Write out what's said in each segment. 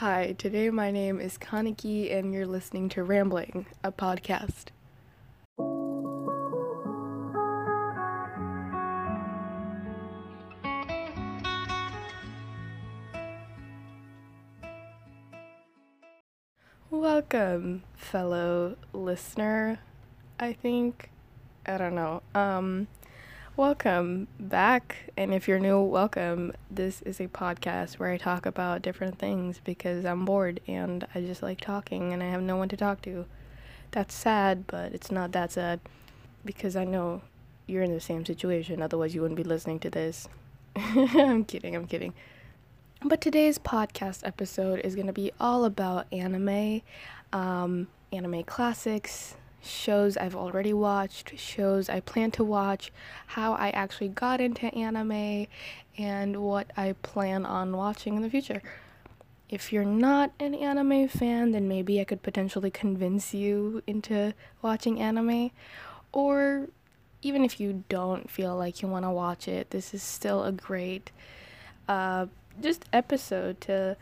Hi, today my name is Kaneki and you're listening to Rambling, a podcast. Welcome, fellow listener. I think I don't know. Um welcome back and if you're new, welcome. This is a podcast where I talk about different things because I'm bored and I just like talking and I have no one to talk to. That's sad, but it's not that sad because I know you're in the same situation otherwise you wouldn't be listening to this. I'm kidding, I'm kidding. But today's podcast episode is going to be all about anime, um, anime classics, shows I've already watched, shows I plan to watch, how I actually got into anime, and what I plan on watching in the future. If you're not an anime fan, then maybe I could potentially convince you into watching anime. Or even if you don't feel like you want to watch it, this is still a great uh, just episode to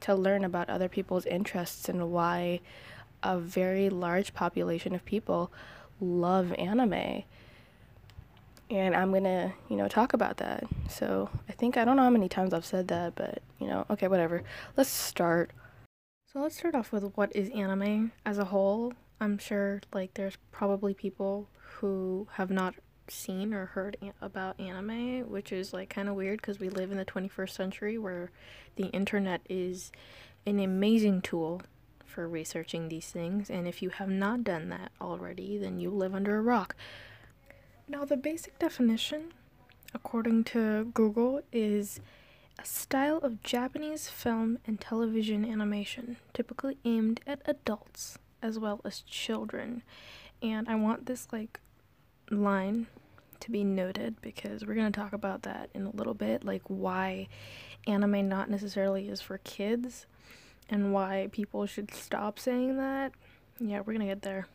to learn about other people's interests and why a very large population of people love anime. And I'm gonna, you know, talk about that. So I think I don't know how many times I've said that, but you know, okay, whatever. Let's start. So let's start off with what is anime as a whole. I'm sure like there's probably people who have not seen or heard about anime, which is like kind of weird because we live in the 21st century where the internet is an amazing tool for researching these things. And if you have not done that already, then you live under a rock. Now, the basic definition, according to Google, is a style of Japanese film and television animation, typically aimed at adults as well as children. And I want this like line to be noted because we're going to talk about that in a little bit like why anime not necessarily is for kids and why people should stop saying that. Yeah, we're to get there.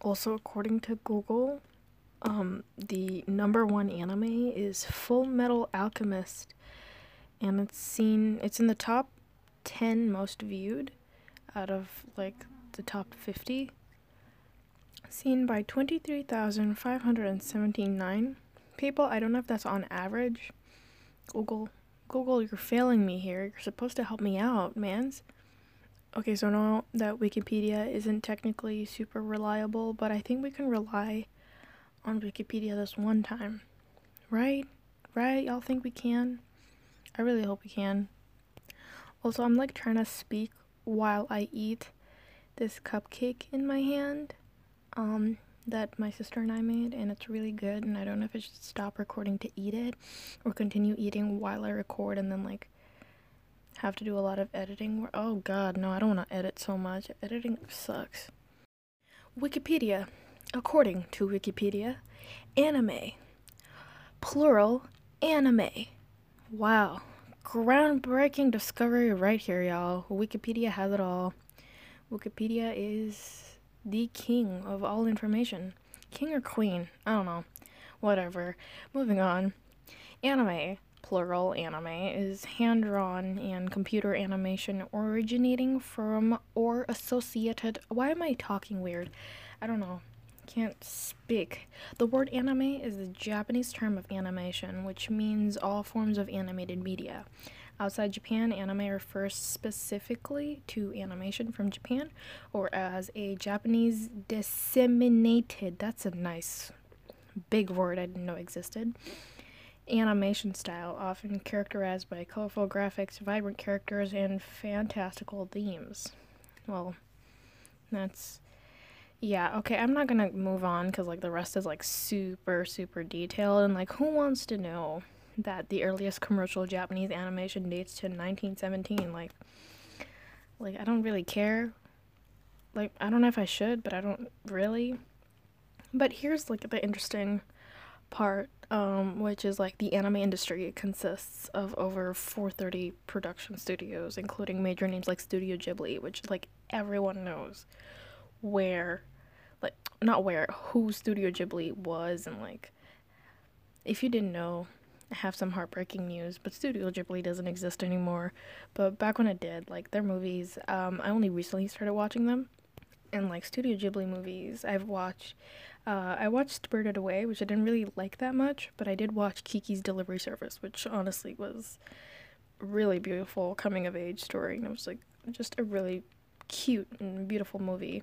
Also, according to Google, um, the number one anime is Full Metal Alchemist, and it's seen, it's in the top 10 most viewed out of like the top 50 seen by 23,579 people. I don't know if that's on average. Google, Google, you're failing me here. You're supposed to help me out, mans. Okay, so now that Wikipedia isn't technically super reliable, but I think we can rely on Wikipedia this one time. Right? Right? Y'all think we can? I really hope we can. Also, I'm like trying to speak while I eat this cupcake in my hand um, that my sister and I made, and it's really good. And I don't know if I should stop recording to eat it or continue eating while I record and then like have to do a lot of editing. Oh god, no, I don't want to edit so much. Editing sucks. Wikipedia. According to Wikipedia, anime. Plural, anime. Wow. Groundbreaking discovery right here, y'all. Wikipedia has it all. Wikipedia is the king of all information. King or queen? I don't know. Whatever. Moving on. Anime, plural anime, is hand drawn and computer animation originating from or associated. Why am I talking weird? I don't know. Can't speak. The word anime is the Japanese term of animation, which means all forms of animated media. Outside Japan, anime refers specifically to animation from Japan or as a Japanese disseminated, that's a nice big word I didn't know existed, animation style, often characterized by colorful graphics, vibrant characters, and fantastical themes. Well, that's. Yeah, okay, I'm not gonna move on because, like, the rest is, like, super, super detailed, and, like, who wants to know? That the earliest commercial Japanese animation dates to 1917. Like, like I don't really care. Like, I don't know if I should, but I don't really. But here's like the interesting part, um, which is like the anime industry consists of over 430 production studios, including major names like Studio Ghibli, which like everyone knows where, like not where, who Studio Ghibli was, and like if you didn't know, have some heartbreaking news, but Studio Ghibli doesn't exist anymore. But back when it did, like their movies, um, I only recently started watching them. And like Studio Ghibli movies, I've watched. Uh, I watched Spirited Away, which I didn't really like that much, but I did watch Kiki's Delivery Service, which honestly was really beautiful coming of age story. And it was like just a really cute and beautiful movie.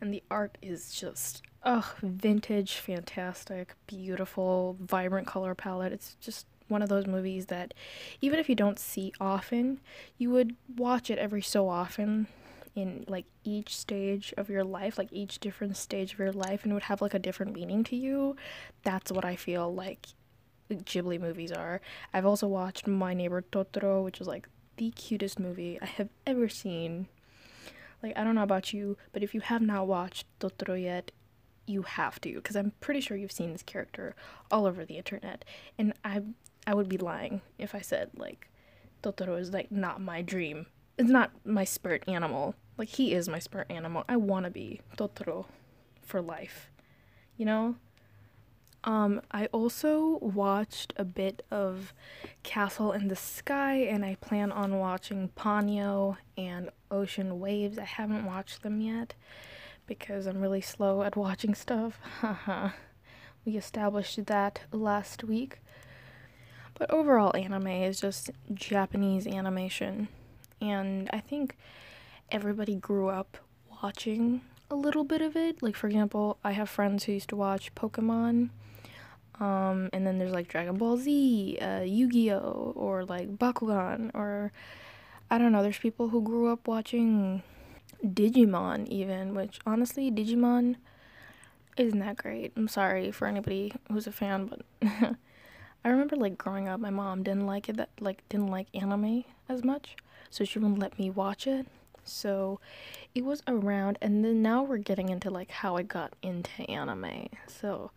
And the art is just Ugh, vintage, fantastic, beautiful, vibrant color palette. It's just one of those movies that even if you don't see often, you would watch it every so often in like each stage of your life, like each different stage of your life, and it would have like a different meaning to you. That's what I feel like Ghibli movies are. I've also watched My Neighbor Totoro, which is like the cutest movie I have ever seen. Like, I don't know about you, but if you have not watched Totoro yet, you have to because I'm pretty sure you've seen this character all over the internet and I I would be lying if I said like Totoro is like not my dream. It's not my spirit animal. Like he is my spirit animal. I want to be Totoro for life. You know? Um I also watched a bit of Castle in the Sky and I plan on watching Ponyo and Ocean Waves. I haven't watched them yet because I'm really slow at watching stuff. Haha. we established that last week. But overall, anime is just Japanese animation. And I think everybody grew up watching a little bit of it. Like, for example, I have friends who used to watch Pokemon. Um, and then there's like Dragon Ball Z, uh, Yu Gi Oh!, or like Bakugan, or I don't know, there's people who grew up watching Digimon even, which honestly Digimon isn't that great. I'm sorry for anybody who's a fan, but I remember like growing up, my mom didn't like it that like didn't like anime as much, so she wouldn't let me watch it. So it was around, and then now we're getting into like how I got into anime. So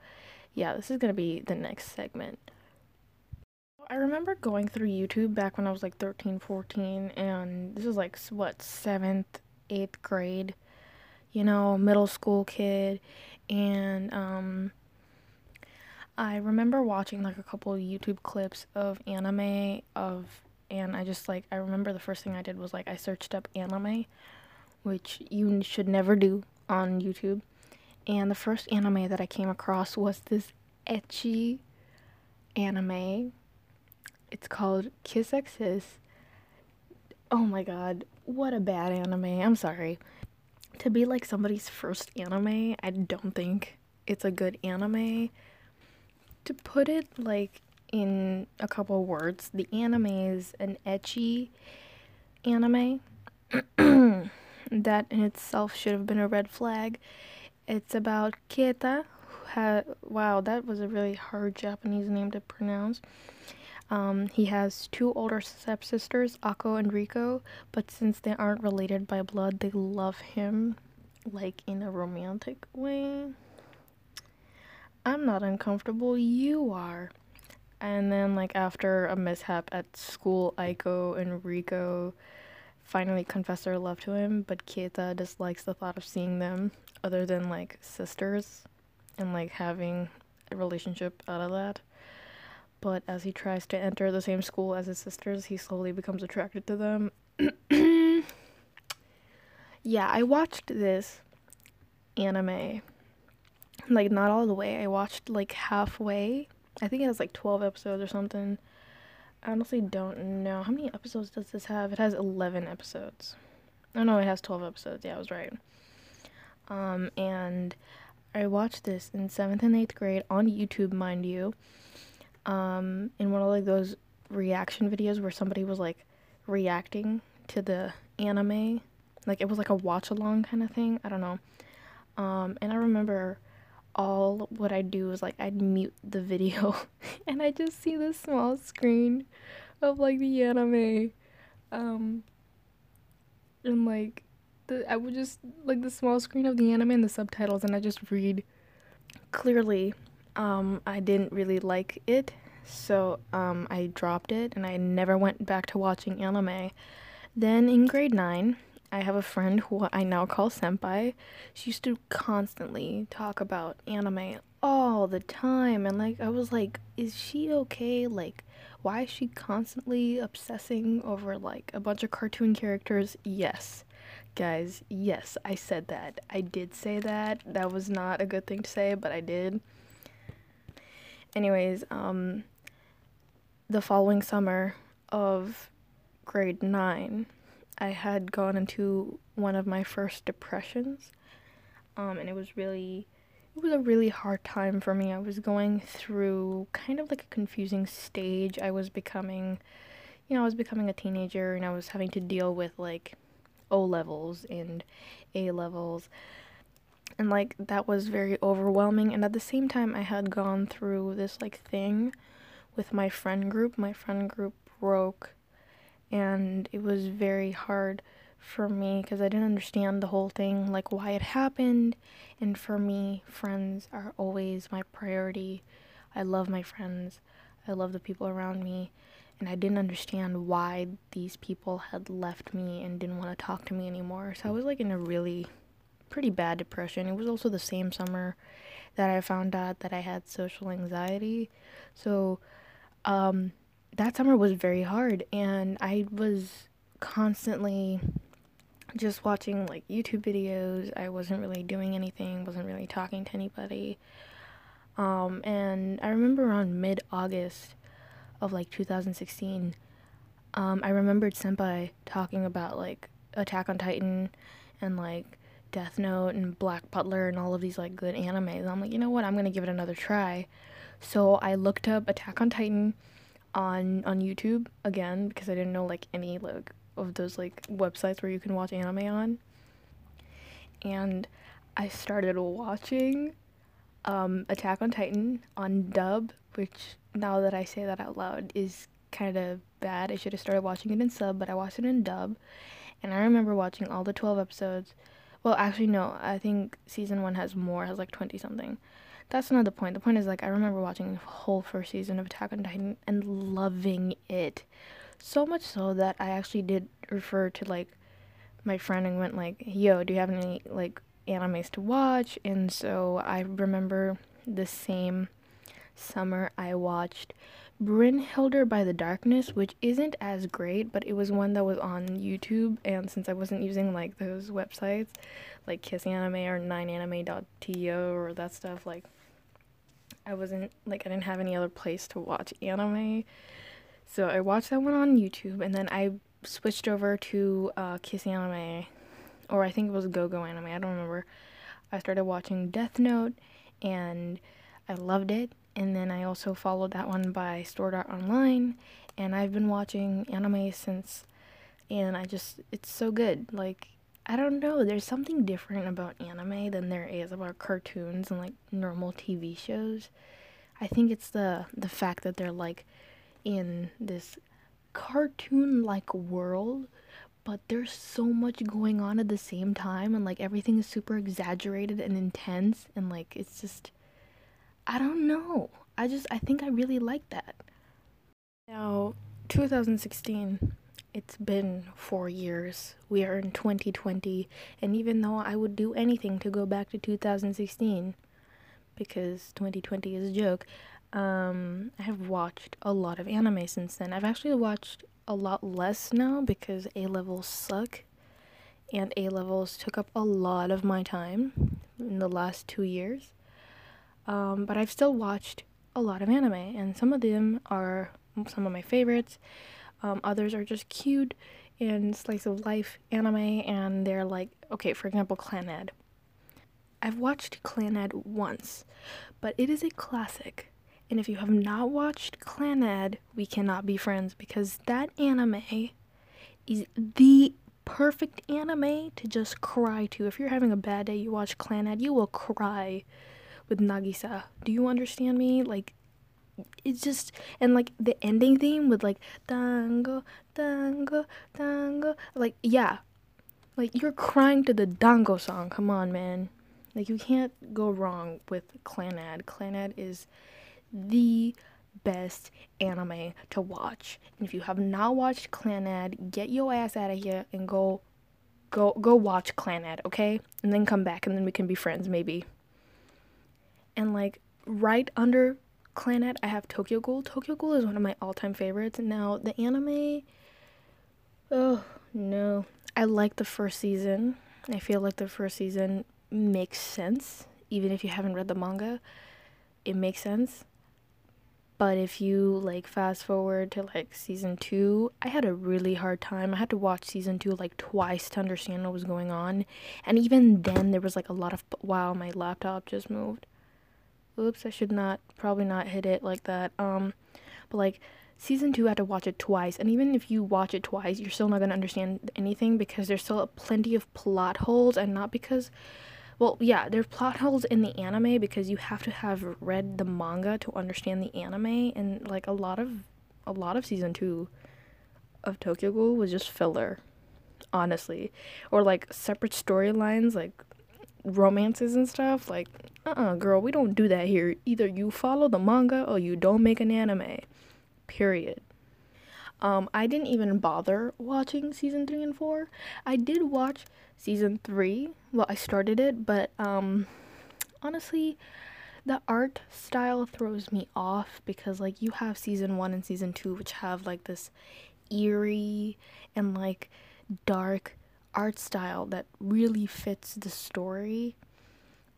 yeah, this is gonna be the next segment. I remember going through YouTube back when I was like 13, 14, and this was like what seventh, eighth grade, you know, middle school kid. And um, I remember watching like a couple YouTube clips of anime of and I just like I remember the first thing I did was like I searched up anime, which you should never do on YouTube. And the first anime that I came across was this ecchi anime. It's called Kiss x Sis. Oh my god, what a bad anime. I'm sorry. To be like somebody's first anime, I don't think it's a good anime. To put it like in a couple words, the anime is an ecchi anime. that in itself should have been a red flag. It's about Keita. Ha- wow, that was a really hard Japanese name to pronounce. Um, he has two older stepsisters, Ako and Riko, but since they aren't related by blood, they love him like in a romantic way. I'm not uncomfortable, you are. And then, like, after a mishap at school, Aiko and Riko finally confess their love to him, but Keita dislikes the thought of seeing them other than like sisters and like having a relationship out of that but as he tries to enter the same school as his sisters, he slowly becomes attracted to them. yeah, I watched this anime. Like, not all the way. I watched like halfway. I think it has like 12 episodes or something. I honestly don't know. How many episodes does this have? It has 11 episodes. Oh no, it has 12 episodes. Yeah, I was right. Um, and I watched this in 7th and 8th grade on YouTube, mind you um, in one of like those reaction videos where somebody was like reacting to the anime. Like it was like a watch along kind of thing. I don't know. Um, and I remember all what I'd do is like I'd mute the video and I just see this small screen of like the anime. Um, and like the I would just like the small screen of the anime and the subtitles and I just read clearly um, I didn't really like it, so um, I dropped it and I never went back to watching anime. Then in grade 9, I have a friend who I now call Senpai. She used to constantly talk about anime all the time and like I was like is she okay? Like why is she constantly obsessing over like a bunch of cartoon characters? Yes. Guys yes I said that. I did say that. That was not a good thing to say but I did anyways um the following summer of grade 9 I had gone into one of my first depressions um and it was really it was a really hard time for me. I was going through kind of like a confusing stage. I was becoming, you know, I was becoming a teenager and I was having to deal with like O levels and A levels. And like that was very overwhelming. And at the same time, I had gone through this like thing with my friend group. My friend group broke and it was very hard for me because I didn't understand the whole thing, like why it happened. And for me, friends are always my priority. I love my friends, I love the people around me. And I didn't understand why these people had left me and didn't want to talk to me anymore. So I was like in a really pretty bad depression. It was also the same summer that I found out that I had social anxiety. So um, that summer was very hard, and I was constantly just watching like YouTube videos. I wasn't really doing anything, wasn't really talking to anybody. Um, and I remember around mid August of like 2016, um, I remembered Senpai talking about like Attack on Titan and like Death Note and Black Butler and all of these like good animes. I'm like, you know what? I'm gonna give it another try. So I looked up Attack on Titan on on YouTube again because I didn't know like any like of those like websites where you can watch anime on. And I started watching um, Attack on Titan on dub, which now that I say that out loud is kind of bad. I should have started watching it in sub, but I watched it in dub. And I remember watching all the 12 episodes. Well, actually, no, I think season one has more, has like 20 something. That's not the point. The point is, like, I remember watching the whole first season of Attack on Titan and loving it. So much so that I actually did refer to like my friend and went like, "Yo, do you have any like animes to watch?" And so I remember the same summer I watched Brynhildr by the Darkness, which isn't as great, but it was one that was on YouTube. And since I wasn't using like those websites, like Kiss Anime or 9anime.to or that stuff, like I wasn't like I didn't have any other place to watch anime. So I watched that one on YouTube, and then I switched over to uh, Kiss Anime, or I think it was Go Go Anime. I don't remember. I started watching Death Note, and I loved it. And then I also followed that one by Art Online, and I've been watching anime since. And I just, it's so good. Like, I don't know, there's something different about anime than there is about cartoons and like normal TV shows. I think it's the the fact that they're like in this cartoon like world, but there's so much going on at the same time, and like everything is super exaggerated and intense, and like it's just, I don't know. I just, I think I really like that. Now, 2016, it's been four years. We are in 2020, and even though I would do anything to go back to 2016, because 2020 is a joke, um, I have watched a lot of anime since then. I've actually watched a lot less now because A levels suck, and A levels took up a lot of my time in the last two years. Um, but I've still watched a lot of anime, and some of them are some of my favorites. Um, others are just cute and slice of life anime, and they're like, okay, for example, Clannad. I've watched Clannad once, but it is a classic. And if you have not watched Clannad, we cannot be friends because that anime is the perfect anime to just cry to. If you're having a bad day, you watch Clannad, you will cry with Nagisa. Do you understand me? Like, it's just and like the ending theme with like dango dango dango like yeah like you're crying to the dango song come on man like you can't go wrong with Clannad Clannad is the best anime to watch. And if you have not watched Clannad, get your ass out of here and go go go watch Clannad, okay? And then come back and then we can be friends maybe. And like right under Clannad, I have Tokyo Ghoul. Tokyo Ghoul is one of my all-time favorites. And now the anime, oh no, I like the first season. I feel like the first season makes sense, even if you haven't read the manga. It makes sense. But if you like fast forward to like season two, I had a really hard time. I had to watch season two like twice to understand what was going on. And even then, there was like a lot of. Wow, my laptop just moved. Oops, I should not, probably not hit it like that. Um, but like season two, I had to watch it twice. And even if you watch it twice, you're still not going to understand anything because there's still plenty of plot holes and not because well, yeah, there's plot holes in the anime because you have to have read the manga to understand the anime, and like a lot of a lot of season two of Tokyo Ghoul was just filler, honestly, or like separate storylines, like romances and stuff. Like, uh, uh-uh, uh girl, we don't do that here. Either you follow the manga or you don't make an anime. Period. Um, I didn't even bother watching season three and four. I did watch season three. Well, I started it, but um, honestly, the art style throws me off because like you have season one and season two, which have like this eerie and like dark art style that really fits the story.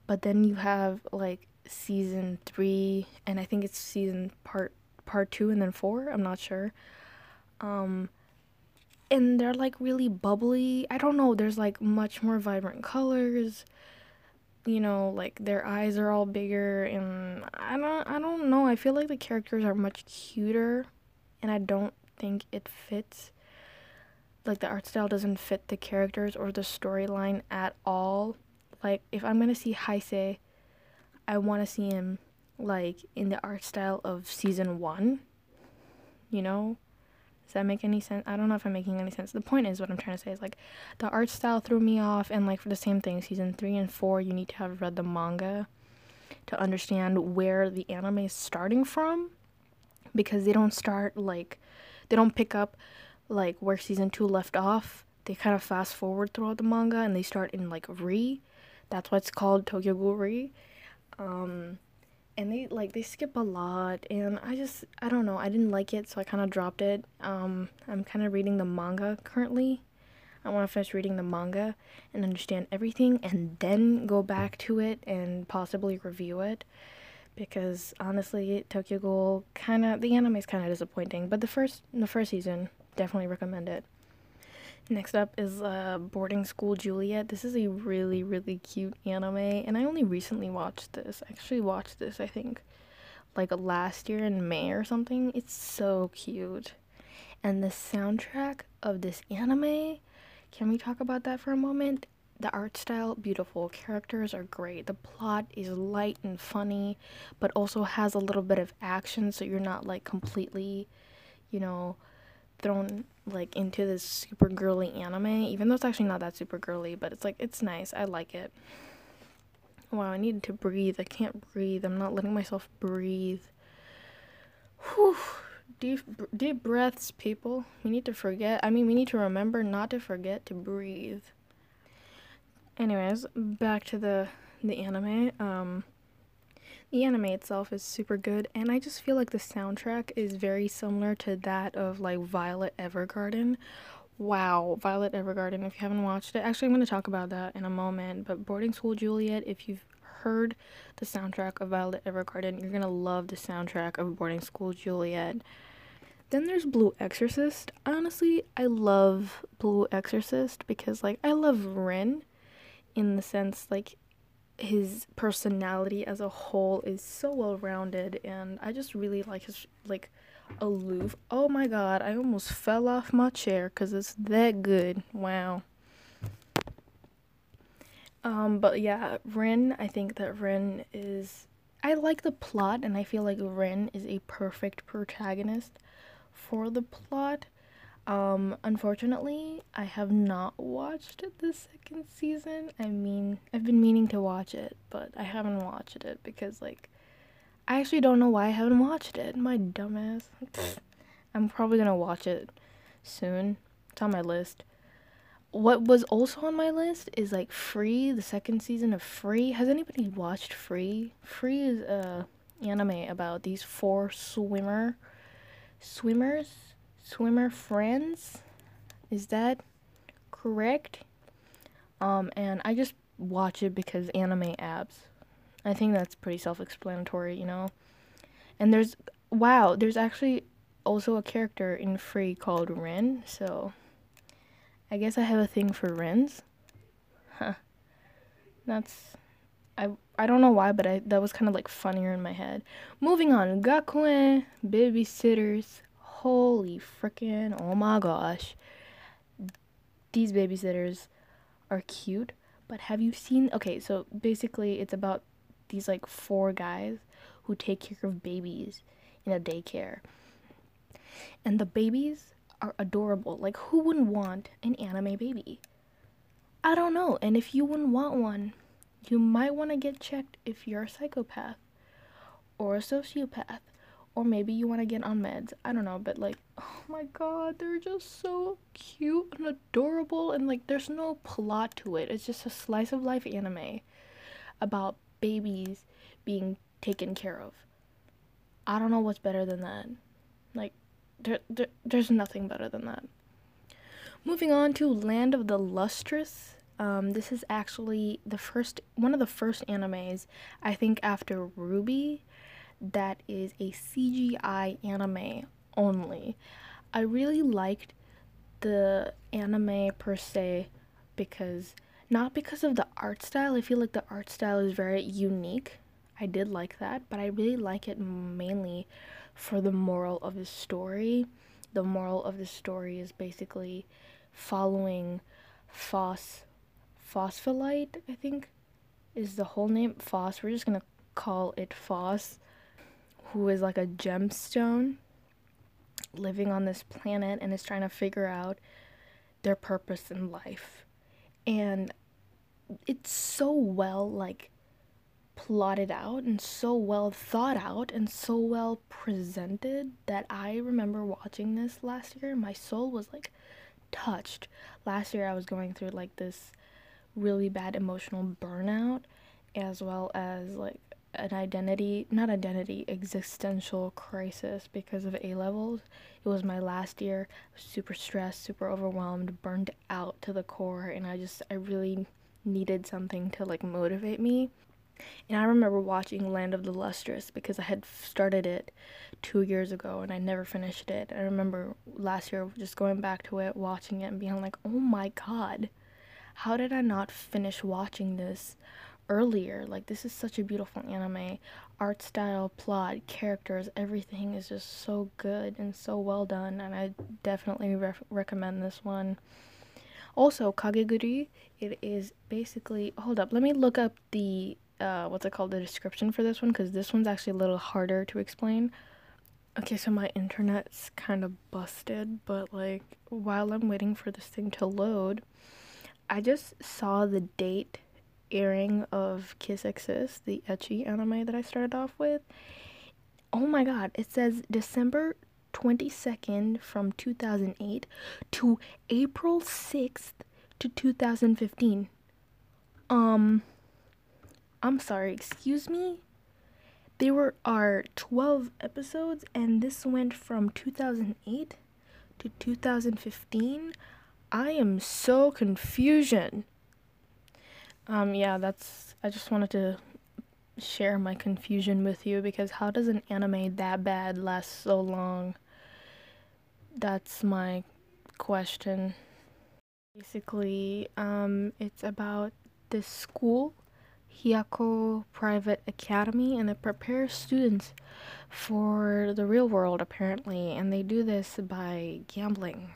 But then you have like season three, and I think it's season part part two and then four. I'm not sure um, and they're like really bubbly. I don't know, there's like much more vibrant colors. You know, like their eyes are all bigger and I don't I don't know. I feel like the characters are much cuter and I don't think it fits like the art style doesn't fit the characters or the storyline at all. Like if I'm to see Haise, I want to see him like in the art style of season 1. You know? Does that make any sense? I don't know if I'm making any sense. The point is, what I'm trying to say is like the art style threw me off, and like for the same thing, season three and four, you need to have read the manga to understand where the anime is starting from because they don't start like they don't pick up like where season two left off. They kind of fast forward throughout the manga and they start in like Re. That's why it's called Tokyo Ghoul Re. Um, and they like they skip a lot and i just i don't know i didn't like it so i kind of dropped it um i'm kind of reading the manga currently i want to finish reading the manga and understand everything and then go back to it and possibly review it because honestly tokyo ghoul kind of the anime is kind of disappointing but the first the first season definitely recommend it Next up is uh, Boarding School Juliet. This is a really, really cute anime, and I only recently watched this. I actually watched this, I think, like last year in May or something. It's so cute. And the soundtrack of this anime, can we talk about that for a moment? The art style, beautiful. Characters are great. The plot is light and funny, but also has a little bit of action, so you're not like completely, you know, thrown like into this super girly anime, even though it's actually not that super girly, but it's like it's nice. I like it. Wow, I need to breathe. I can't breathe. I'm not letting myself breathe. Whew. Deep, deep breaths, people. We need to forget. I mean, we need to remember not to forget to breathe. Anyways, back to the the anime. Um, the anime itself is super good, and I just feel like the soundtrack is very similar to that of like Violet Evergarden. Wow, Violet Evergarden, if you haven't watched it, actually, I'm going to talk about that in a moment. But Boarding School Juliet, if you've heard the soundtrack of Violet Evergarden, you're going to love the soundtrack of Boarding School Juliet. Then there's Blue Exorcist. Honestly, I love Blue Exorcist because, like, I love Rin in the sense, like, his personality as a whole is so well rounded and I just really like his like aloof. Oh my god, I almost fell off my chair cuz it's that good. Wow. Um but yeah, Rin, I think that Rin is I like the plot and I feel like Rin is a perfect protagonist for the plot. Um, unfortunately, I have not watched the second season. I mean, I've been meaning to watch it, but I haven't watched it because, like, I actually don't know why I haven't watched it. My dumbass. I'm probably gonna watch it soon. It's on my list. What was also on my list is like Free, the second season of Free. Has anybody watched Free? Free is a anime about these four swimmer swimmers swimmer friends. Is that correct? Um and i just watch it because anime abs i think that's pretty self-explanatory you know? And there's wow there's actually also a character in free called rin so i guess i have a thing for rins. Huh. That's I I don't know why, but I that was kind of like funnier in my head. Moving on, Gakuen babysitters. Holy freaking oh my gosh. These babysitters are cute, but have you seen Okay, so basically it's about these like four guys who take care of babies in a daycare. And the babies are adorable. Like who wouldn't want an anime baby? I don't know. And if you wouldn't want one, you might want to get checked if you're a psychopath or a sociopath or maybe you want to get on meds. I don't know, but like, oh my god, they're just so cute and adorable and like there's no plot to it. It's just a slice of life anime about babies being taken care of. I don't know what's better than that. Like there, there there's nothing better than that. Moving on to Land of the Lustrous. Um, this is actually the first one of the first animes I think after RWBY that is a CGI anime only. I really liked the anime per se because not because of the art style. I feel like the art style is very unique. I did like that, but I really like it mainly for the moral of the story. The moral of the story is basically following Phos Phospholite, I think, is the whole name. Phos. We're just gonna call it Phos, who is like a gemstone living on this planet and is trying to figure out their purpose in life. And it's so well like plotted out and so well thought out and so well presented that I remember watching this last year. My soul was like touched. Last year I was going through like this really bad emotional burnout as well as like an identity not identity existential crisis because of a levels it was my last year. Super stressed super overwhelmed burned out to the core and i just i really needed something to like motivate me. And i remember watching land of the lustrous because i had started it two years ago and i never finished it. I remember last year just going back to it watching it and being like oh my god how did I not finish watching this earlier? Like, this is such a beautiful anime. Art style, plot, characters, everything is just so good and so well done, and I definitely re- recommend this one. Also, Kakegurui, it is basically. Hold up, let me look up the. Uh, what's it called? The description for this one, because this one's actually a little harder to explain. Okay, so my internet's kind of busted, but like while I'm waiting for this thing to load, I just saw the date airing of Kiss x Sis, the ecchi anime that I started off with. Oh my god, it says December 22nd from 2008 to April 6th to 2015. Um I'm sorry, excuse me? There were are 12 episodes and this went from 2008 to 2015. I am so confusion. Um, yeah, that's. I just wanted to share my confusion with you because how does an anime that bad last so long? That's my question. Basically, um, it's about this school, Hyakkaou Private Academy, and it prepares students for the real world apparently, and they do this by gambling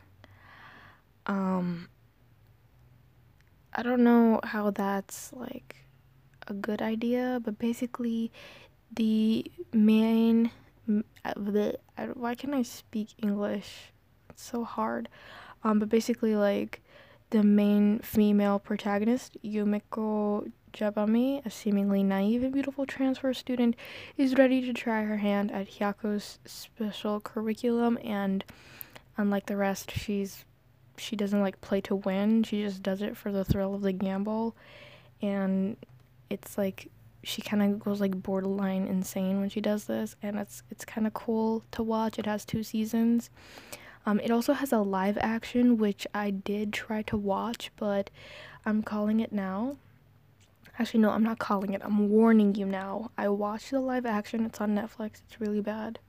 um I don't know how that's like a good idea, but basically the main the why can't I speak English? It's so hard. Um but basically like the main female protagonist, Yumeko Jabami, a seemingly naive and beautiful transfer student, is ready to try her hand at Hyakkaou's special curriculum and unlike the rest, she's she doesn't like play to win. She just does it for the thrill of the gamble. And it's like she kind of goes like borderline insane when she does this, and it's it's kind of cool to watch. It has two seasons. Um, it also has a live action, which I did try to watch, but I'm calling it now. Actually, no, I'm not calling it. I'm warning you now. I watched the live action. It's on Netflix. It's really bad.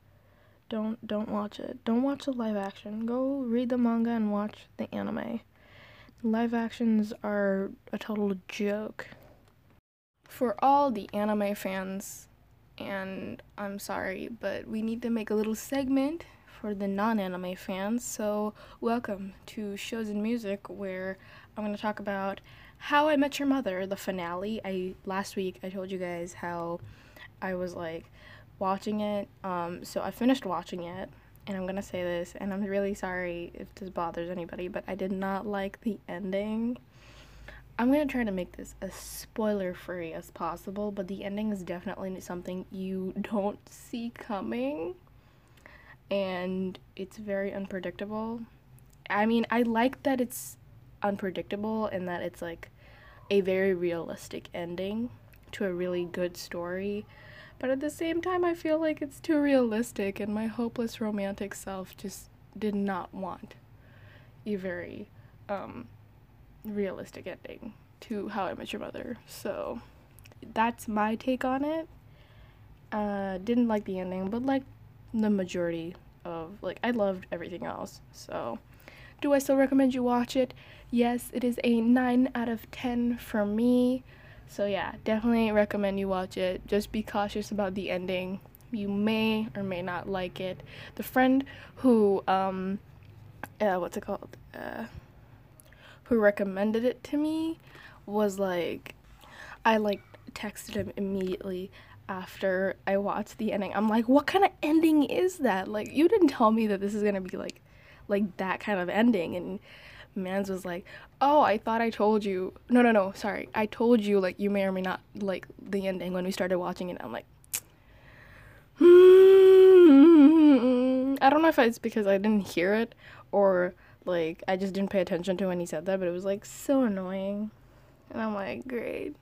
Don't don't watch it. Don't watch the live action. Go read the manga and watch the anime. Live actions are a total joke. For all the anime fans, and I'm sorry, but we need to make a little segment for the non anime fans. So, welcome to Shows and Music, where I'm going to talk about How I Met Your Mother, the finale. I last week I told you guys how I was like watching it. Um, so I finished watching it, and I'm gonna say this, and I'm really sorry if this bothers anybody, but I did not like the ending. I'm gonna try to make this as spoiler free as possible, but the ending is definitely something you don't see coming and it's very unpredictable. I mean, I like that it's unpredictable and that it's like a very realistic ending to a really good story. But at the same time, I feel like it's too realistic, and my hopeless romantic self just did not want a very um, realistic ending to How I Met Your Mother. So that's my take on it. Uh, didn't like the ending, but like the majority of like I loved everything else. So, do I still recommend you watch it? Yes, it is a 9 out of 10 for me. So yeah, definitely recommend you watch it. Just be cautious about the ending. You may or may not like it. The friend who um uh, what's it called? Uh who recommended it to me was like I like texted him immediately after I watched the ending. I'm like, what kind of ending is that? Like, you didn't tell me that this is gonna be like, like that kind of ending. And Mans was like, oh, I thought I told you. No, no, no, sorry. I told you like you may or may not like the ending when we started watching it. I'm like, hmm. I don't know if it's because I didn't hear it or like I just didn't pay attention to when he said that, but it was like so annoying. And I'm like, great.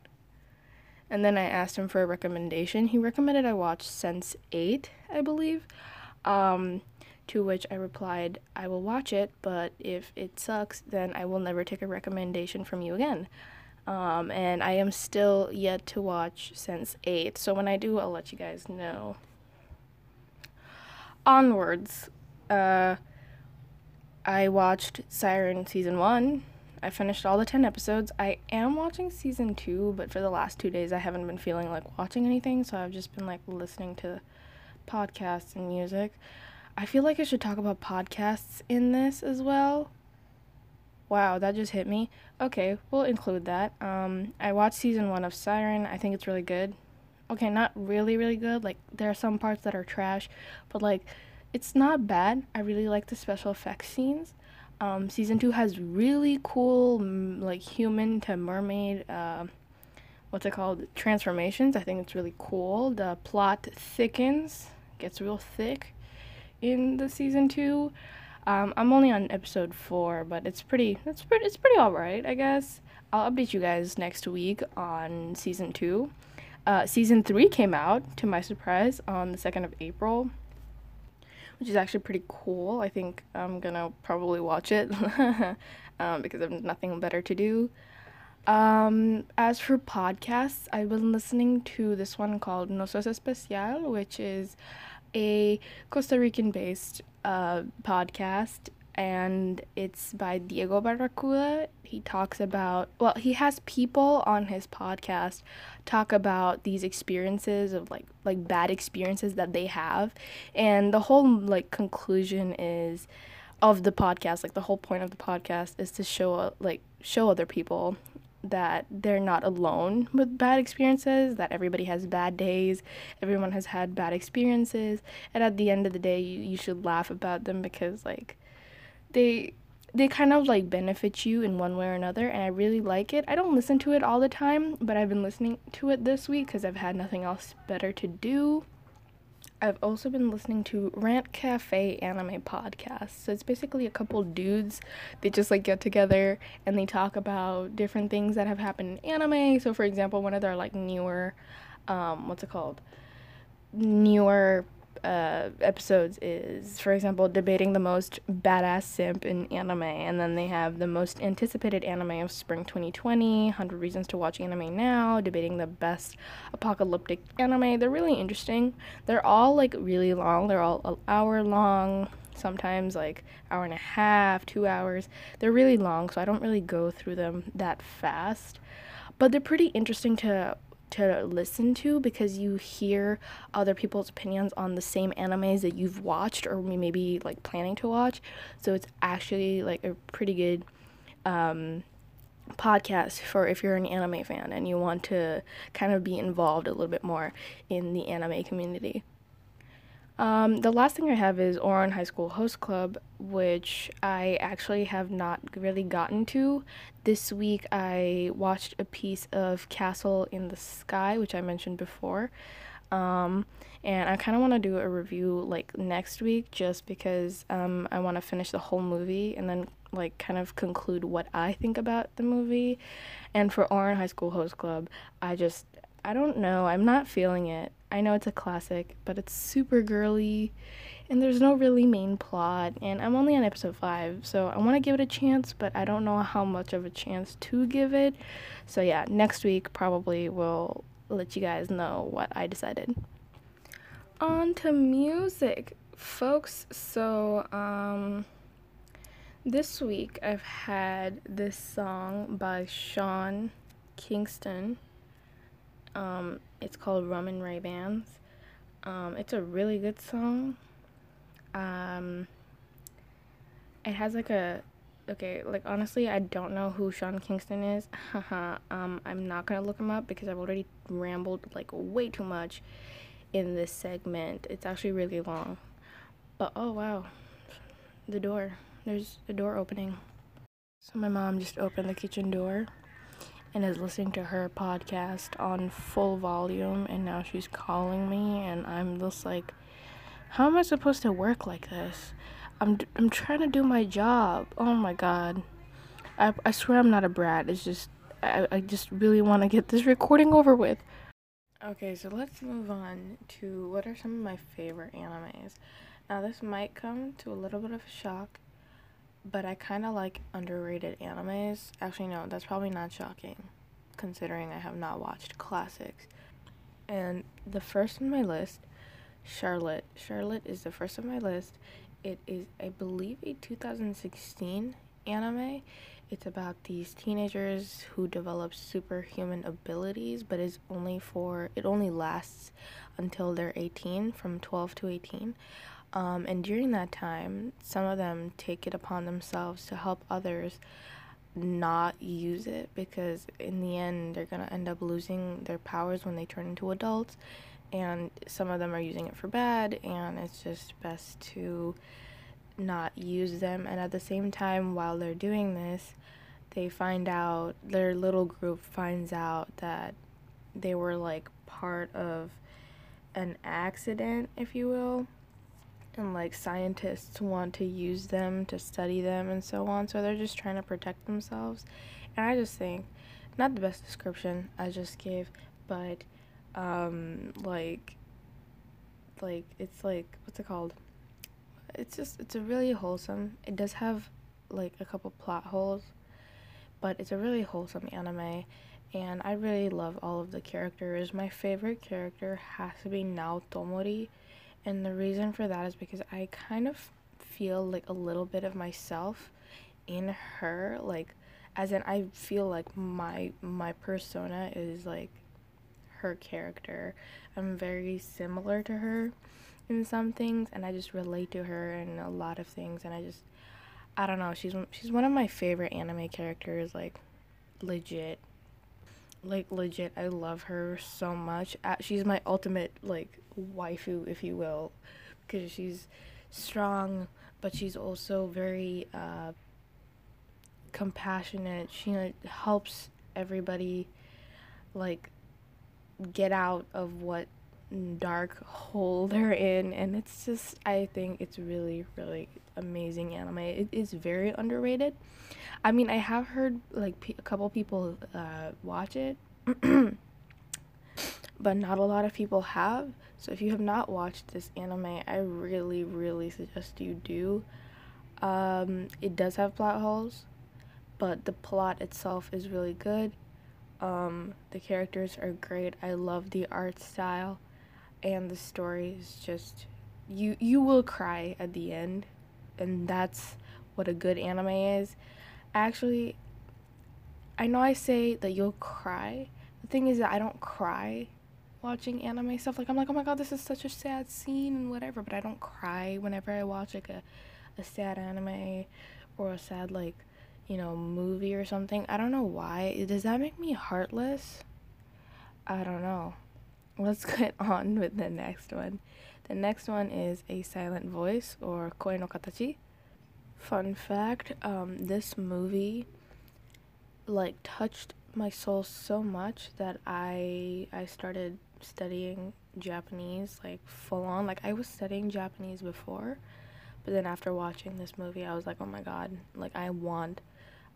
And then I asked him for a recommendation. He recommended I watch Sense 8, I believe. Um, to which I replied, I will watch it, but if it sucks, then I will never take a recommendation from you again. Um, and I am still yet to watch Sense 8, so when I do, I'll let you guys know. Onwards, uh, I watched Siren Season 1 I finished all the 10 episodes. I am watching season 2, but for the last 2 days I haven't been feeling like watching anything, so I've just been like listening to podcasts and music. I feel like I should talk about podcasts in this as well. Wow, that just hit me. Okay, we'll include that. Um, I watched season 1 of Siren. I think it's really good. Okay, not really really good. Like there are some parts that are trash, but like it's not bad. I really like the special effects scenes. Um, season two has really cool, like human to mermaid, uh, what's it called? Transformations. I think it's really cool. The plot thickens, gets real thick in the season two. Um, I'm only on episode four, but it's pretty. It's pretty. It's pretty alright, I guess. I'll update you guys next week on season two. Uh, season three came out, to my surprise, on the second of April which is actually pretty cool. I think I'm gonna probably watch it um, because I have nothing better to do. Um, as for podcasts, I've been listening to this one called No Sos Especial, which is a Costa Rican based uh, podcast and it's by Diego Barracuda. He talks about, well, he has people on his podcast talk about these experiences of like like bad experiences that they have, and the whole like conclusion is of the podcast, like the whole point of the podcast is to show like show other people that they're not alone with bad experiences, that everybody has bad days, everyone has had bad experiences, and at the end of the day, you, you should laugh about them because, like, they they kind of like benefit you in one way or another and i really like it. I don't listen to it all the time but i've been listening to it this week because i've had nothing else better to do i've also been listening to rant cafe anime podcast so it's basically a couple dudes they just like get together and they talk about different things that have happened in anime so for example one of their like newer um, what's it called? Newer uh, episodes is, for example, debating the most badass simp in anime, and then they have the most anticipated anime of spring 2020, 100 Reasons to Watch Anime Now, debating the best apocalyptic anime. They're really interesting. They're all like really long, they're all an hour long, sometimes like hour and a half, two hours. They're really long, so I don't really go through them that fast. But they're pretty interesting to to listen to because you hear other people's opinions on the same animes that you've watched or maybe like planning to watch. So it's actually like a pretty good um, podcast for if you're an anime fan and you want to kind of be involved a little bit more in the anime community. Um, the last thing I have is Ouran High School Host Club, which I actually have not really gotten to. This week I watched a piece of Castle in the Sky, which I mentioned before. Um, and I kind of want to do a review like next week just because um, I want to finish the whole movie and then like kind of conclude what I think about the movie. And for Ouran High School Host Club, I just I don't know. I'm not feeling it. I know it's a classic, but it's super girly and there's no really main plot and I'm only on episode 5, so I want to give it a chance, but I don't know how much of a chance to give it. So yeah, next week probably will let you guys know what I decided. On to music, folks. So um this week I've had this song by Sean Kingston um, it's called Rum and Ray Bans. Um, it's a really good song. Um, it has like a okay, like honestly, I don't know who Sean Kingston is. um, I'm not gonna look him up because I've already rambled like way too much in this segment. It's actually really long. But oh wow, the door. There's a door opening. So my mom just opened the kitchen door and is listening to her podcast on full volume and now she's calling me and I'm just like how am I supposed to work like this? I'm I'm trying to do my job. Oh my god. I I swear I'm not a brat. It's just I I just really want to get this recording over with. Okay, so let's move on to what are some of my favorite animes. Now this might come to a little bit of a shock but I kind of like underrated animes. Actually, no, that's probably not shocking, considering I have not watched classics. And the first on my list, Charlotte. Charlotte is the first on my list. It is, I believe, a 2016 anime. It's about these teenagers who develop superhuman abilities, but is only for it only lasts until they're 18, from 12 to 18. Um, and during that time, some of them take it upon themselves to help others not use it because in the end they're going to end up losing their powers when they turn into adults. And some of them are using it for bad and it's just best to not use them. And at the same time while they're doing this they find out their little group finds out that they were like part of an accident if you will and like scientists want to use them to study them and so on so they're just trying to protect themselves. And i just think not the best description i just gave but um like like it's like what's it called? It's just it's a really wholesome it does have like a couple plot holes but it's a really wholesome anime and i really love all of the characters. My favorite character has to be Nao Tomori and the reason for that is because I kind of feel like a little bit of myself in her like as in I feel like my my persona is like her character. I'm very similar to her in some things and I just relate to her in a lot of things and I just I don't know, she's she's one of my favorite anime characters like legit. Like legit, I love her so much. She's my ultimate like waifu, if you will, because she's strong, but she's also very uh, compassionate. She like, helps everybody like get out of what dark hole they're in and it's just i think it's really really amazing anime it is very underrated i mean i have heard like a couple people uh, watch it but not a lot of people have. So if you have not watched this anime, I really, really suggest you do. Um, it does have plot holes, but the plot itself is really good. Um, the characters are great. I love the art style, and the story is just you you will cry at the end, and that's what a good anime is. Actually, I know I say that you'll cry. The thing is that I don't cry watching anime stuff. Like I'm like, oh my god, this is such a sad scene and whatever, but I don't cry whenever I watch like a, a sad anime or a sad like, you know, movie or something. I don't know why. Does that make me heartless? I don't know. Let's get on with the next one. The next one is a silent voice or Koe no Katachi. Fun fact, um, this movie like touched my soul so much that I I started studying Japanese like full on. Like I was studying Japanese before, but then after watching this movie, I was like, "Oh my god, like I want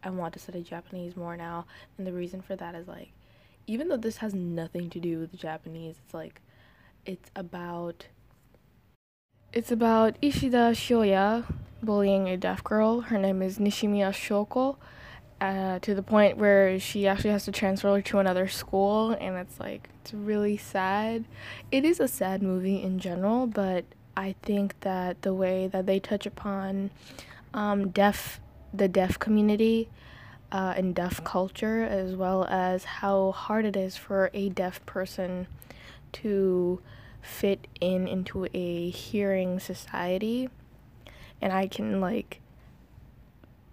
I want to study Japanese more now." And the reason for that is like even though this has nothing to do with Japanese, it's like it's about it's about Ishida Shoya bullying a deaf girl. Her name is Nishimiya Shoko uh, to the point where she actually has to transfer to another school, and it's like it's really sad. It is a sad movie in general, but I think that the way that they touch upon um, deaf the deaf community uh, and deaf culture, as well as how hard it is for a deaf person to fit in into a hearing society, and I can like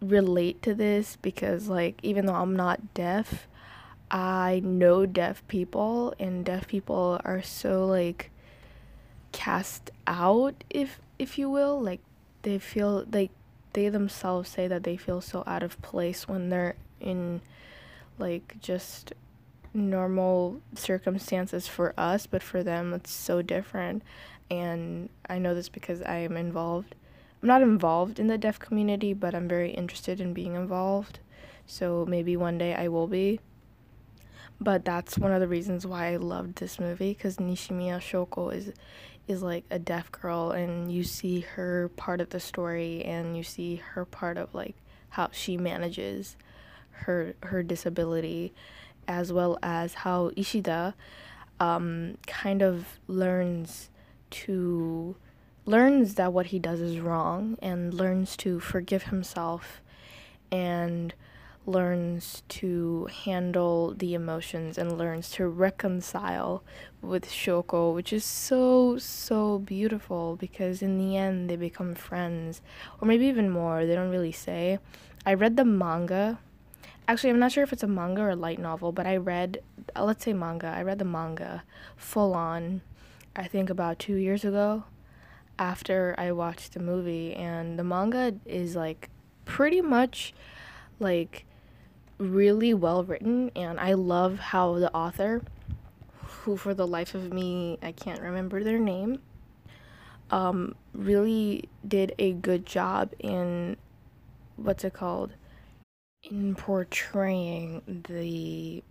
relate to this because like even though I'm not deaf, I know deaf people and deaf people are so like cast out if if you will, like they feel like they themselves say that they feel so out of place when they're in like just normal circumstances for us, but for them it's so different. And I know this because I am involved I'm not involved in the deaf community, but I'm very interested in being involved. So maybe one day I will be. But that's one of the reasons why I loved this movie because Nishimiya Shoko is is like a deaf girl and you see her part of the story and you see her part of like how she manages her her disability as well as how Ishida um, kind of learns to learns that what he does is wrong and learns to forgive himself and learns to handle the emotions and learns to reconcile with Shoko, which is so, so beautiful because in the end they become friends, or maybe even more. They don't really say. I read the manga. Actually, I'm not sure if it's a manga or a light novel, but I read, uh, let's say manga. I read the manga full on, I think about two years ago after I watched the movie, and the manga is like pretty much like really well written, and I love how the author, who for the life of me I can't remember their name, um, really did a good job in what's it called in portraying the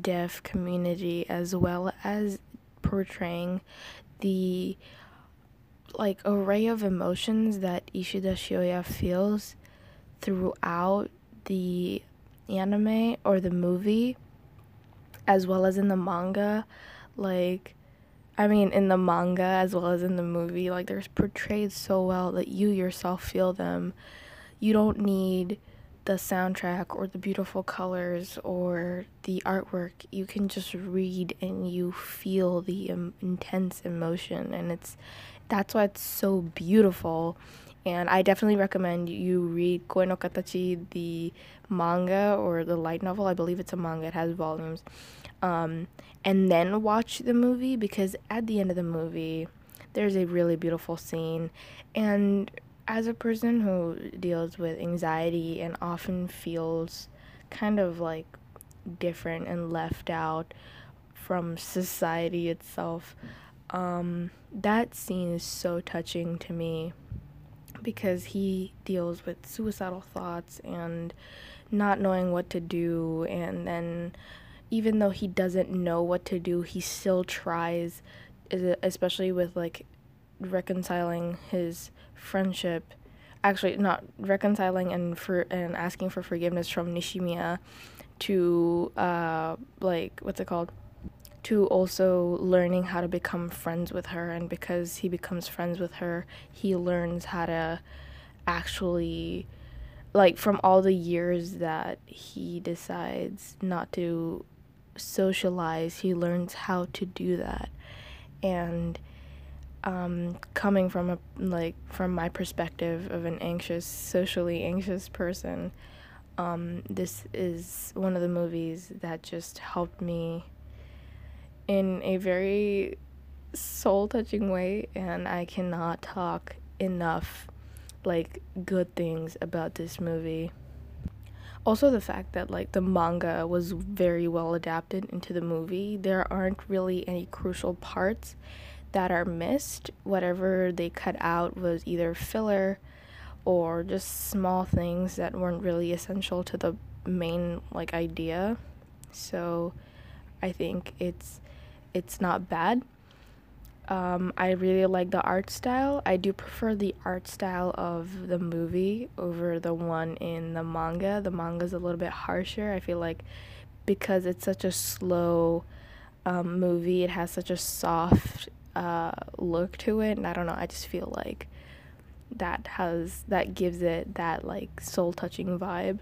deaf community as well as portraying the like array of emotions that Ishida Shoya feels throughout the anime or the movie as well as in the manga. Like I mean in the manga as well as in the movie. Like they're portrayed so well that you yourself feel them. You don't need the soundtrack or the beautiful colors or the artwork you can just read and you feel the intense emotion and it's that's why it's so beautiful. And I definitely recommend you read Koe no Katachi, the manga or the light novel. I believe it's a manga, it has volumes. Um, and then watch the movie because at the end of the movie, there's a really beautiful scene. And as a person who deals with anxiety and often feels kind of like different and left out from society itself, um, that scene is so touching to me because he deals with suicidal thoughts and not knowing what to do and then even though he doesn't know what to do, he still tries, especially with like reconciling his friendship actually not reconciling and for and asking for forgiveness from Nishimiya to uh like what's it called? To also learning how to become friends with her and because he becomes friends with her he learns how to actually like from all the years that he decides not to socialize he learns how to do that. And um, coming from a like from my perspective of an anxious, socially anxious person, um, this is one of the movies that just helped me in a very soul touching way, and I cannot talk enough like good things about this movie. Also, the fact that like the manga was very well adapted into the movie, there aren't really any crucial parts that are missed. Whatever they cut out was either filler or just small things that weren't really essential to the main like idea. So I think it's it's not bad. Um, I really like the art style. I do prefer the art style of the movie over the one in the manga. The manga is a little bit harsher. I feel like because it's such a slow um, movie, it has such a soft uh, look to it and i don't know i just feel like that has that gives it that like soul touching vibe.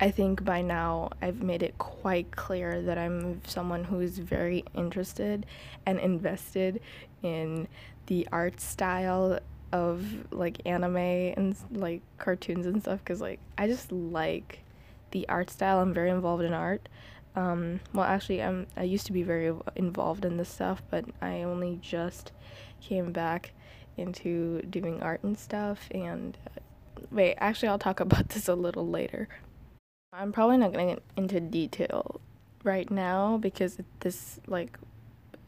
I think by now i've made it quite clear that i'm someone who's very interested and invested in the art style of like anime and like cartoons and stuff because like i just like the art style. I'm very involved in art um, well, actually, I'm I used to be very involved in this stuff, but I only just came back into doing art and stuff. And uh, wait, actually, I'll talk about this a little later. I'm probably not gonna get into detail right now because this like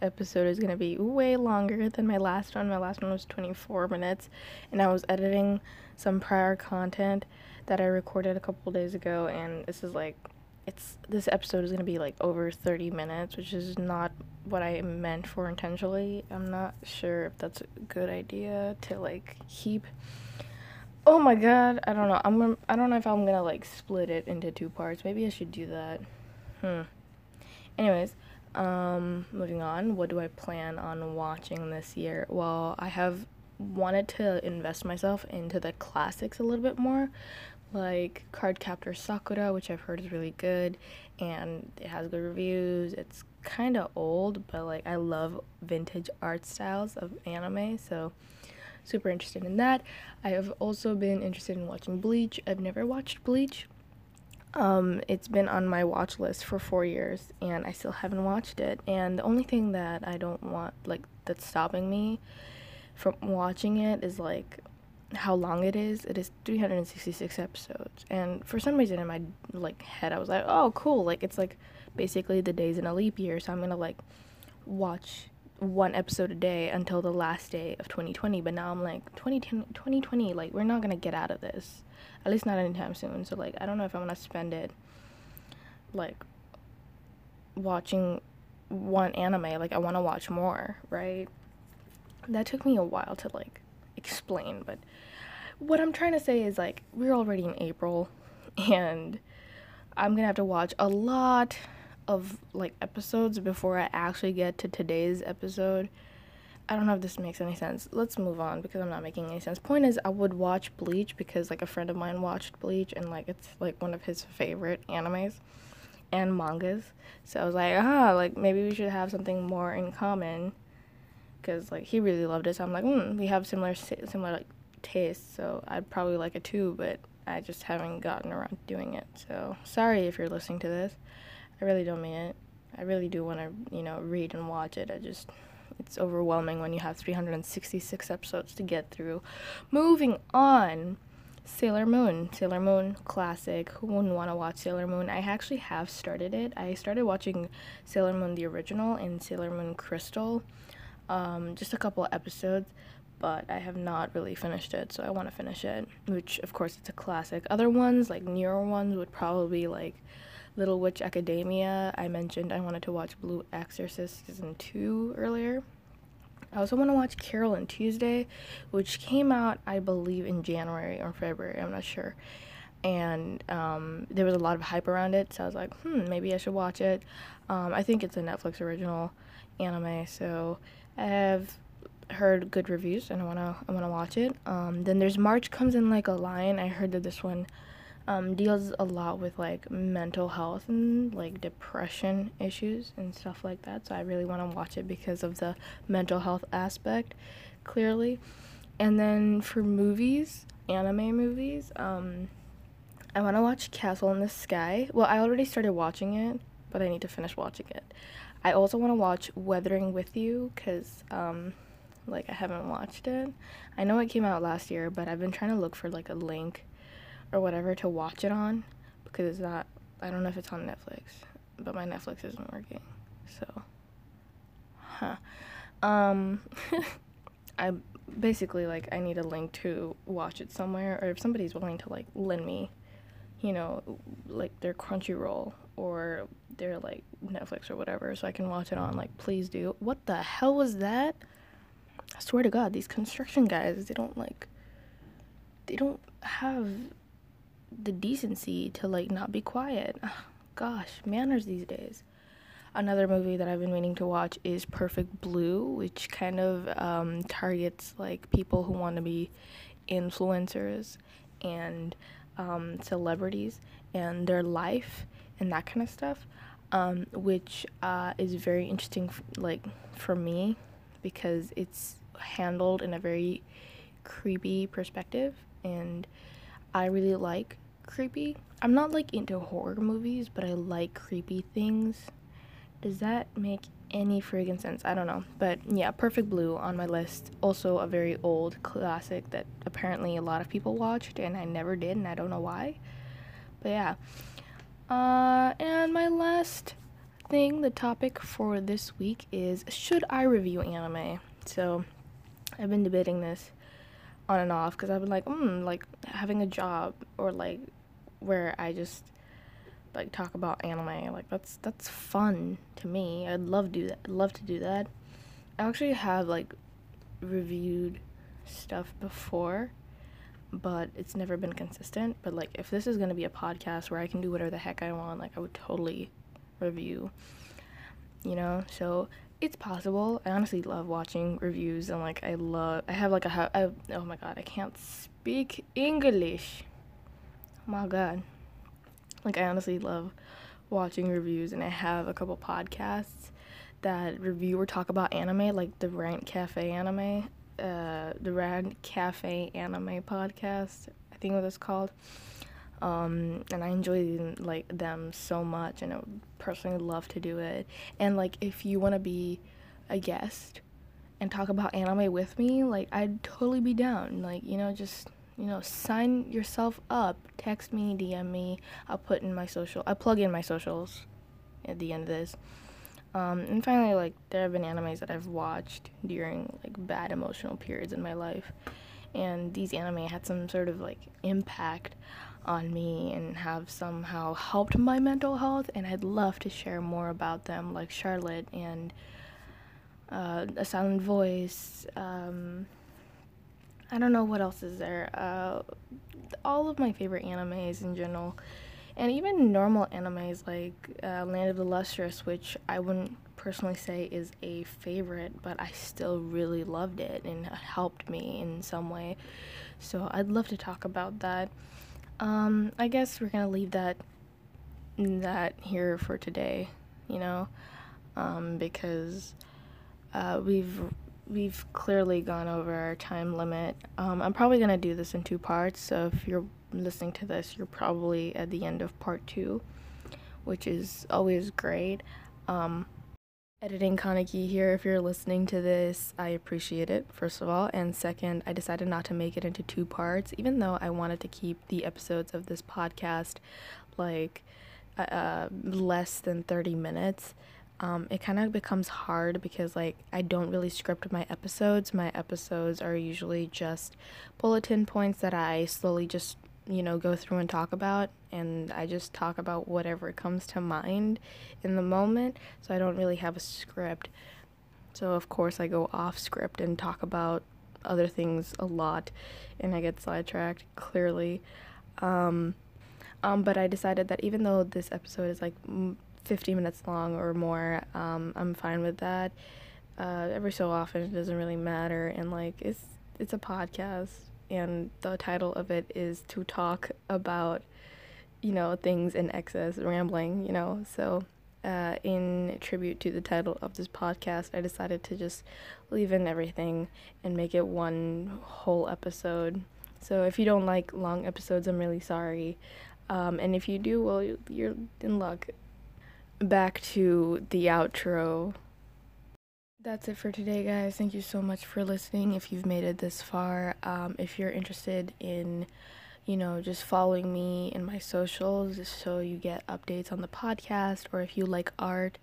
episode is gonna be way longer than my last one. My last one was 24 minutes, and I was editing some prior content that I recorded a couple days ago, and this is like it's this episode is going to be like over 30 minutes, which is not what I meant for intentionally. I'm not sure if that's a good idea to like keep Oh my god, I don't know. I'm I don't know if I'm going to like split it into two parts. Maybe I should do that. Hmm. Anyways, um moving on. What do I plan on watching this year? Well, I have wanted to invest myself into the classics a little bit more like Cardcaptor Sakura, which I've heard is really good and it has good reviews. It's kind of old, but like I love vintage art styles of anime, so super interested in that. I have also been interested in watching Bleach. I've never watched Bleach. Um, it's been on my watch list for four years and I still haven't watched it. And the only thing that I don't want, like, that's stopping me from watching it is like how long it is. It is 366 episodes. And for some reason in my like head I was like, "Oh, cool. Like it's like basically the days in a leap year, so I'm going to like watch one episode a day until the last day of 2020." But now I'm like 2010 2020 like we're not going to get out of this. At least not anytime soon. So like I don't know if I'm going to spend it like watching one anime. Like I want to watch more, right? That took me a while to like explain, but what I'm trying to say is like we're already in April and I'm going to have to watch a lot of like episodes before I actually get to today's episode. I don't know if this makes any sense. Let's move on because I'm not making any sense. Point is, I would watch Bleach because like a friend of mine watched Bleach and like it's like one of his favorite animes and mangas. So I was like, ah, like maybe we should have something more in common because like he really loved it. So I'm like, hmm, we have similar similar like tastes, so I'd probably like it too. But I just haven't gotten around to doing it. So sorry if you're listening to this. I really don't mean it. I really do want to you know read and watch it. I just it's overwhelming when you have 366 episodes to get through. Moving on. Sailor Moon, Sailor Moon classic. Who wouldn't want to watch Sailor Moon? I actually have started it. I started watching Sailor Moon the original and Sailor Moon Crystal um, just a couple episodes, but I have not really finished it, so I want to finish it. Which, of course, it's a classic. Other ones, like newer ones, would probably be like Little Witch Academia. I mentioned I wanted to watch Blue Exorcist season two earlier. I also want to watch Carole and Tuesday, which came out, I believe, in January or February. I'm not sure. And um, there was a lot of hype around it, so I was like, hmm, maybe I should watch it. Um, I think it's a Netflix original anime, so have heard good reviews and I wanna I wanna watch it. Um, then there's March comes in like a lion. I heard that this one um, deals a lot with like mental health and like depression issues and stuff like that. So I really want to watch it because of the mental health aspect, clearly. And then for movies, anime movies, um, I want to watch Castle in the Sky. Well, I already started watching it, but I need to finish watching it. I also want to watch Weathering with You because, um, like, I haven't watched it. I know it came out last year, but I've been trying to look for like a link or whatever to watch it on because it's not I don't know if it's on Netflix, but my Netflix isn't working. So huh. Um I basically like I need a link to watch it somewhere or if somebody's willing to like lend me, you know, like their Crunchyroll or they're like Netflix or whatever so I can watch it on like please do. What the hell was that? I swear to god, these construction guys, they don't like they don't have the decency to like not be quiet. Gosh, manners these days. Another movie that I've been meaning to watch is Perfect Blue, which kind of um, targets like people who want to be influencers and um, celebrities and their life and that kind of stuff, um, which uh, is very interesting, f- like for me, because it's handled in a very creepy perspective and I really like creepy. I'm not like into horror movies, but I like creepy things. Does that make any friggin' sense? I don't know. But yeah, Perfect Blue on my list. Also a very old classic that apparently a lot of people watched and I never did and I don't know why. But yeah. Uh, and my last thing, the topic for this week is should I review anime? So I've been debating this on and off because I've been like, hmm, like having a job or like where I just like talk about anime. Like that's that's fun to me. I'd love do that. I'd love to do that. I actually have like reviewed stuff before, but it's never been consistent. But like if this is gonna be a podcast where I can do whatever the heck I want, like I would totally review. You know, so it's possible. I honestly love watching reviews and like I love I have like a I, oh my god, I can't speak English. Oh my god. Like I honestly love watching reviews and I have a couple podcasts that review or talk about anime like the Rant Cafe anime uh the Rant Cafe anime podcast. I think what it's called. Um, and I enjoy like them so much, and I personally love to do it. And like, if you want to be a guest and talk about anime with me, like I'd totally be down. Like, you know, just you know, sign yourself up. Text me, DM me. I'll put in my social. I plug in my socials at the end of this. Um, and finally, like there have been animes that I've watched during like bad emotional periods in my life, and these anime had some sort of like impact on me and have somehow helped my mental health. And I'd love to share more about them like Charlotte and uh, A Silent Voice um, I don't know what else is there. Uh, all of my favorite animes in general and even normal animes like uh, Land of the Lustrous which I wouldn't personally say is a favorite but I still really loved it and helped me in some way. So I'd love to talk about that. Um, I guess we're gonna leave that that here for today, you know, um, because uh, we've we've clearly gone over our time limit. Um, I'm probably gonna do this in two parts, so if you're listening to this, you're probably at the end of part two, which is always great. Um, Editing Kaneki here. If you're listening to this, I appreciate it, first of all. And second, I decided not to make it into two parts, even though I wanted to keep the episodes of this podcast like uh, uh less than 30 minutes. Um, it kind of becomes hard because, like, I don't really script my episodes. My episodes are usually just bulletin points that I slowly just you know, go through and talk about. And I just talk about whatever comes to mind in the moment. So I don't really have a script. So, of course, I go off script and talk about other things a lot. And I get sidetracked, clearly. Um, um, but I decided that even though this episode is like 50 minutes long or more, um, I'm fine with that. Uh, every so often, it doesn't really matter. And like, it's it's a podcast and the title of it is to talk about you know things in excess rambling you know. So uh, in tribute to the title of this podcast i decided to just leave in everything and make it one whole episode. So if you don't like long episodes i'm really sorry. Um, and if you do well you're in luck. Back to the outro that's it for today, guys. Thank you so much for listening. If you've made it this far, um, if you're interested in, you know, just following me in my socials so you get updates on the podcast, or if you like art,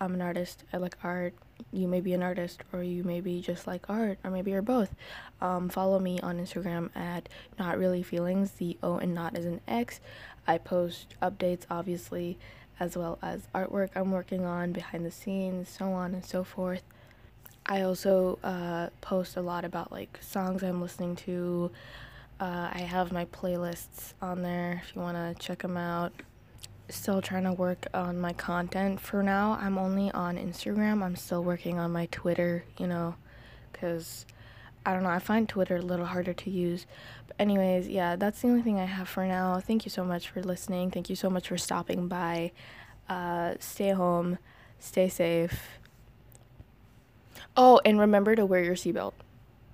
I'm an artist, I like art. You may be an artist, or you may be just like art, or maybe you're both. Um, follow me on Instagram at Not Really Feelings. The O and Not is an X. I post updates, obviously, as well as artwork I'm working on behind the scenes, so on and so forth. I also uh, post a lot about like songs I'm listening to. Uh, I have my playlists on there if you want to check them out. Still trying to work on my content for now. I'm only on Instagram. I'm still working on my Twitter, you know, because I don't know. I find Twitter a little harder to use. But, anyways, yeah, that's the only thing I have for now. Thank you so much for listening. Thank you so much for stopping by. Uh, stay home, stay safe Oh, and remember to wear your seatbelt.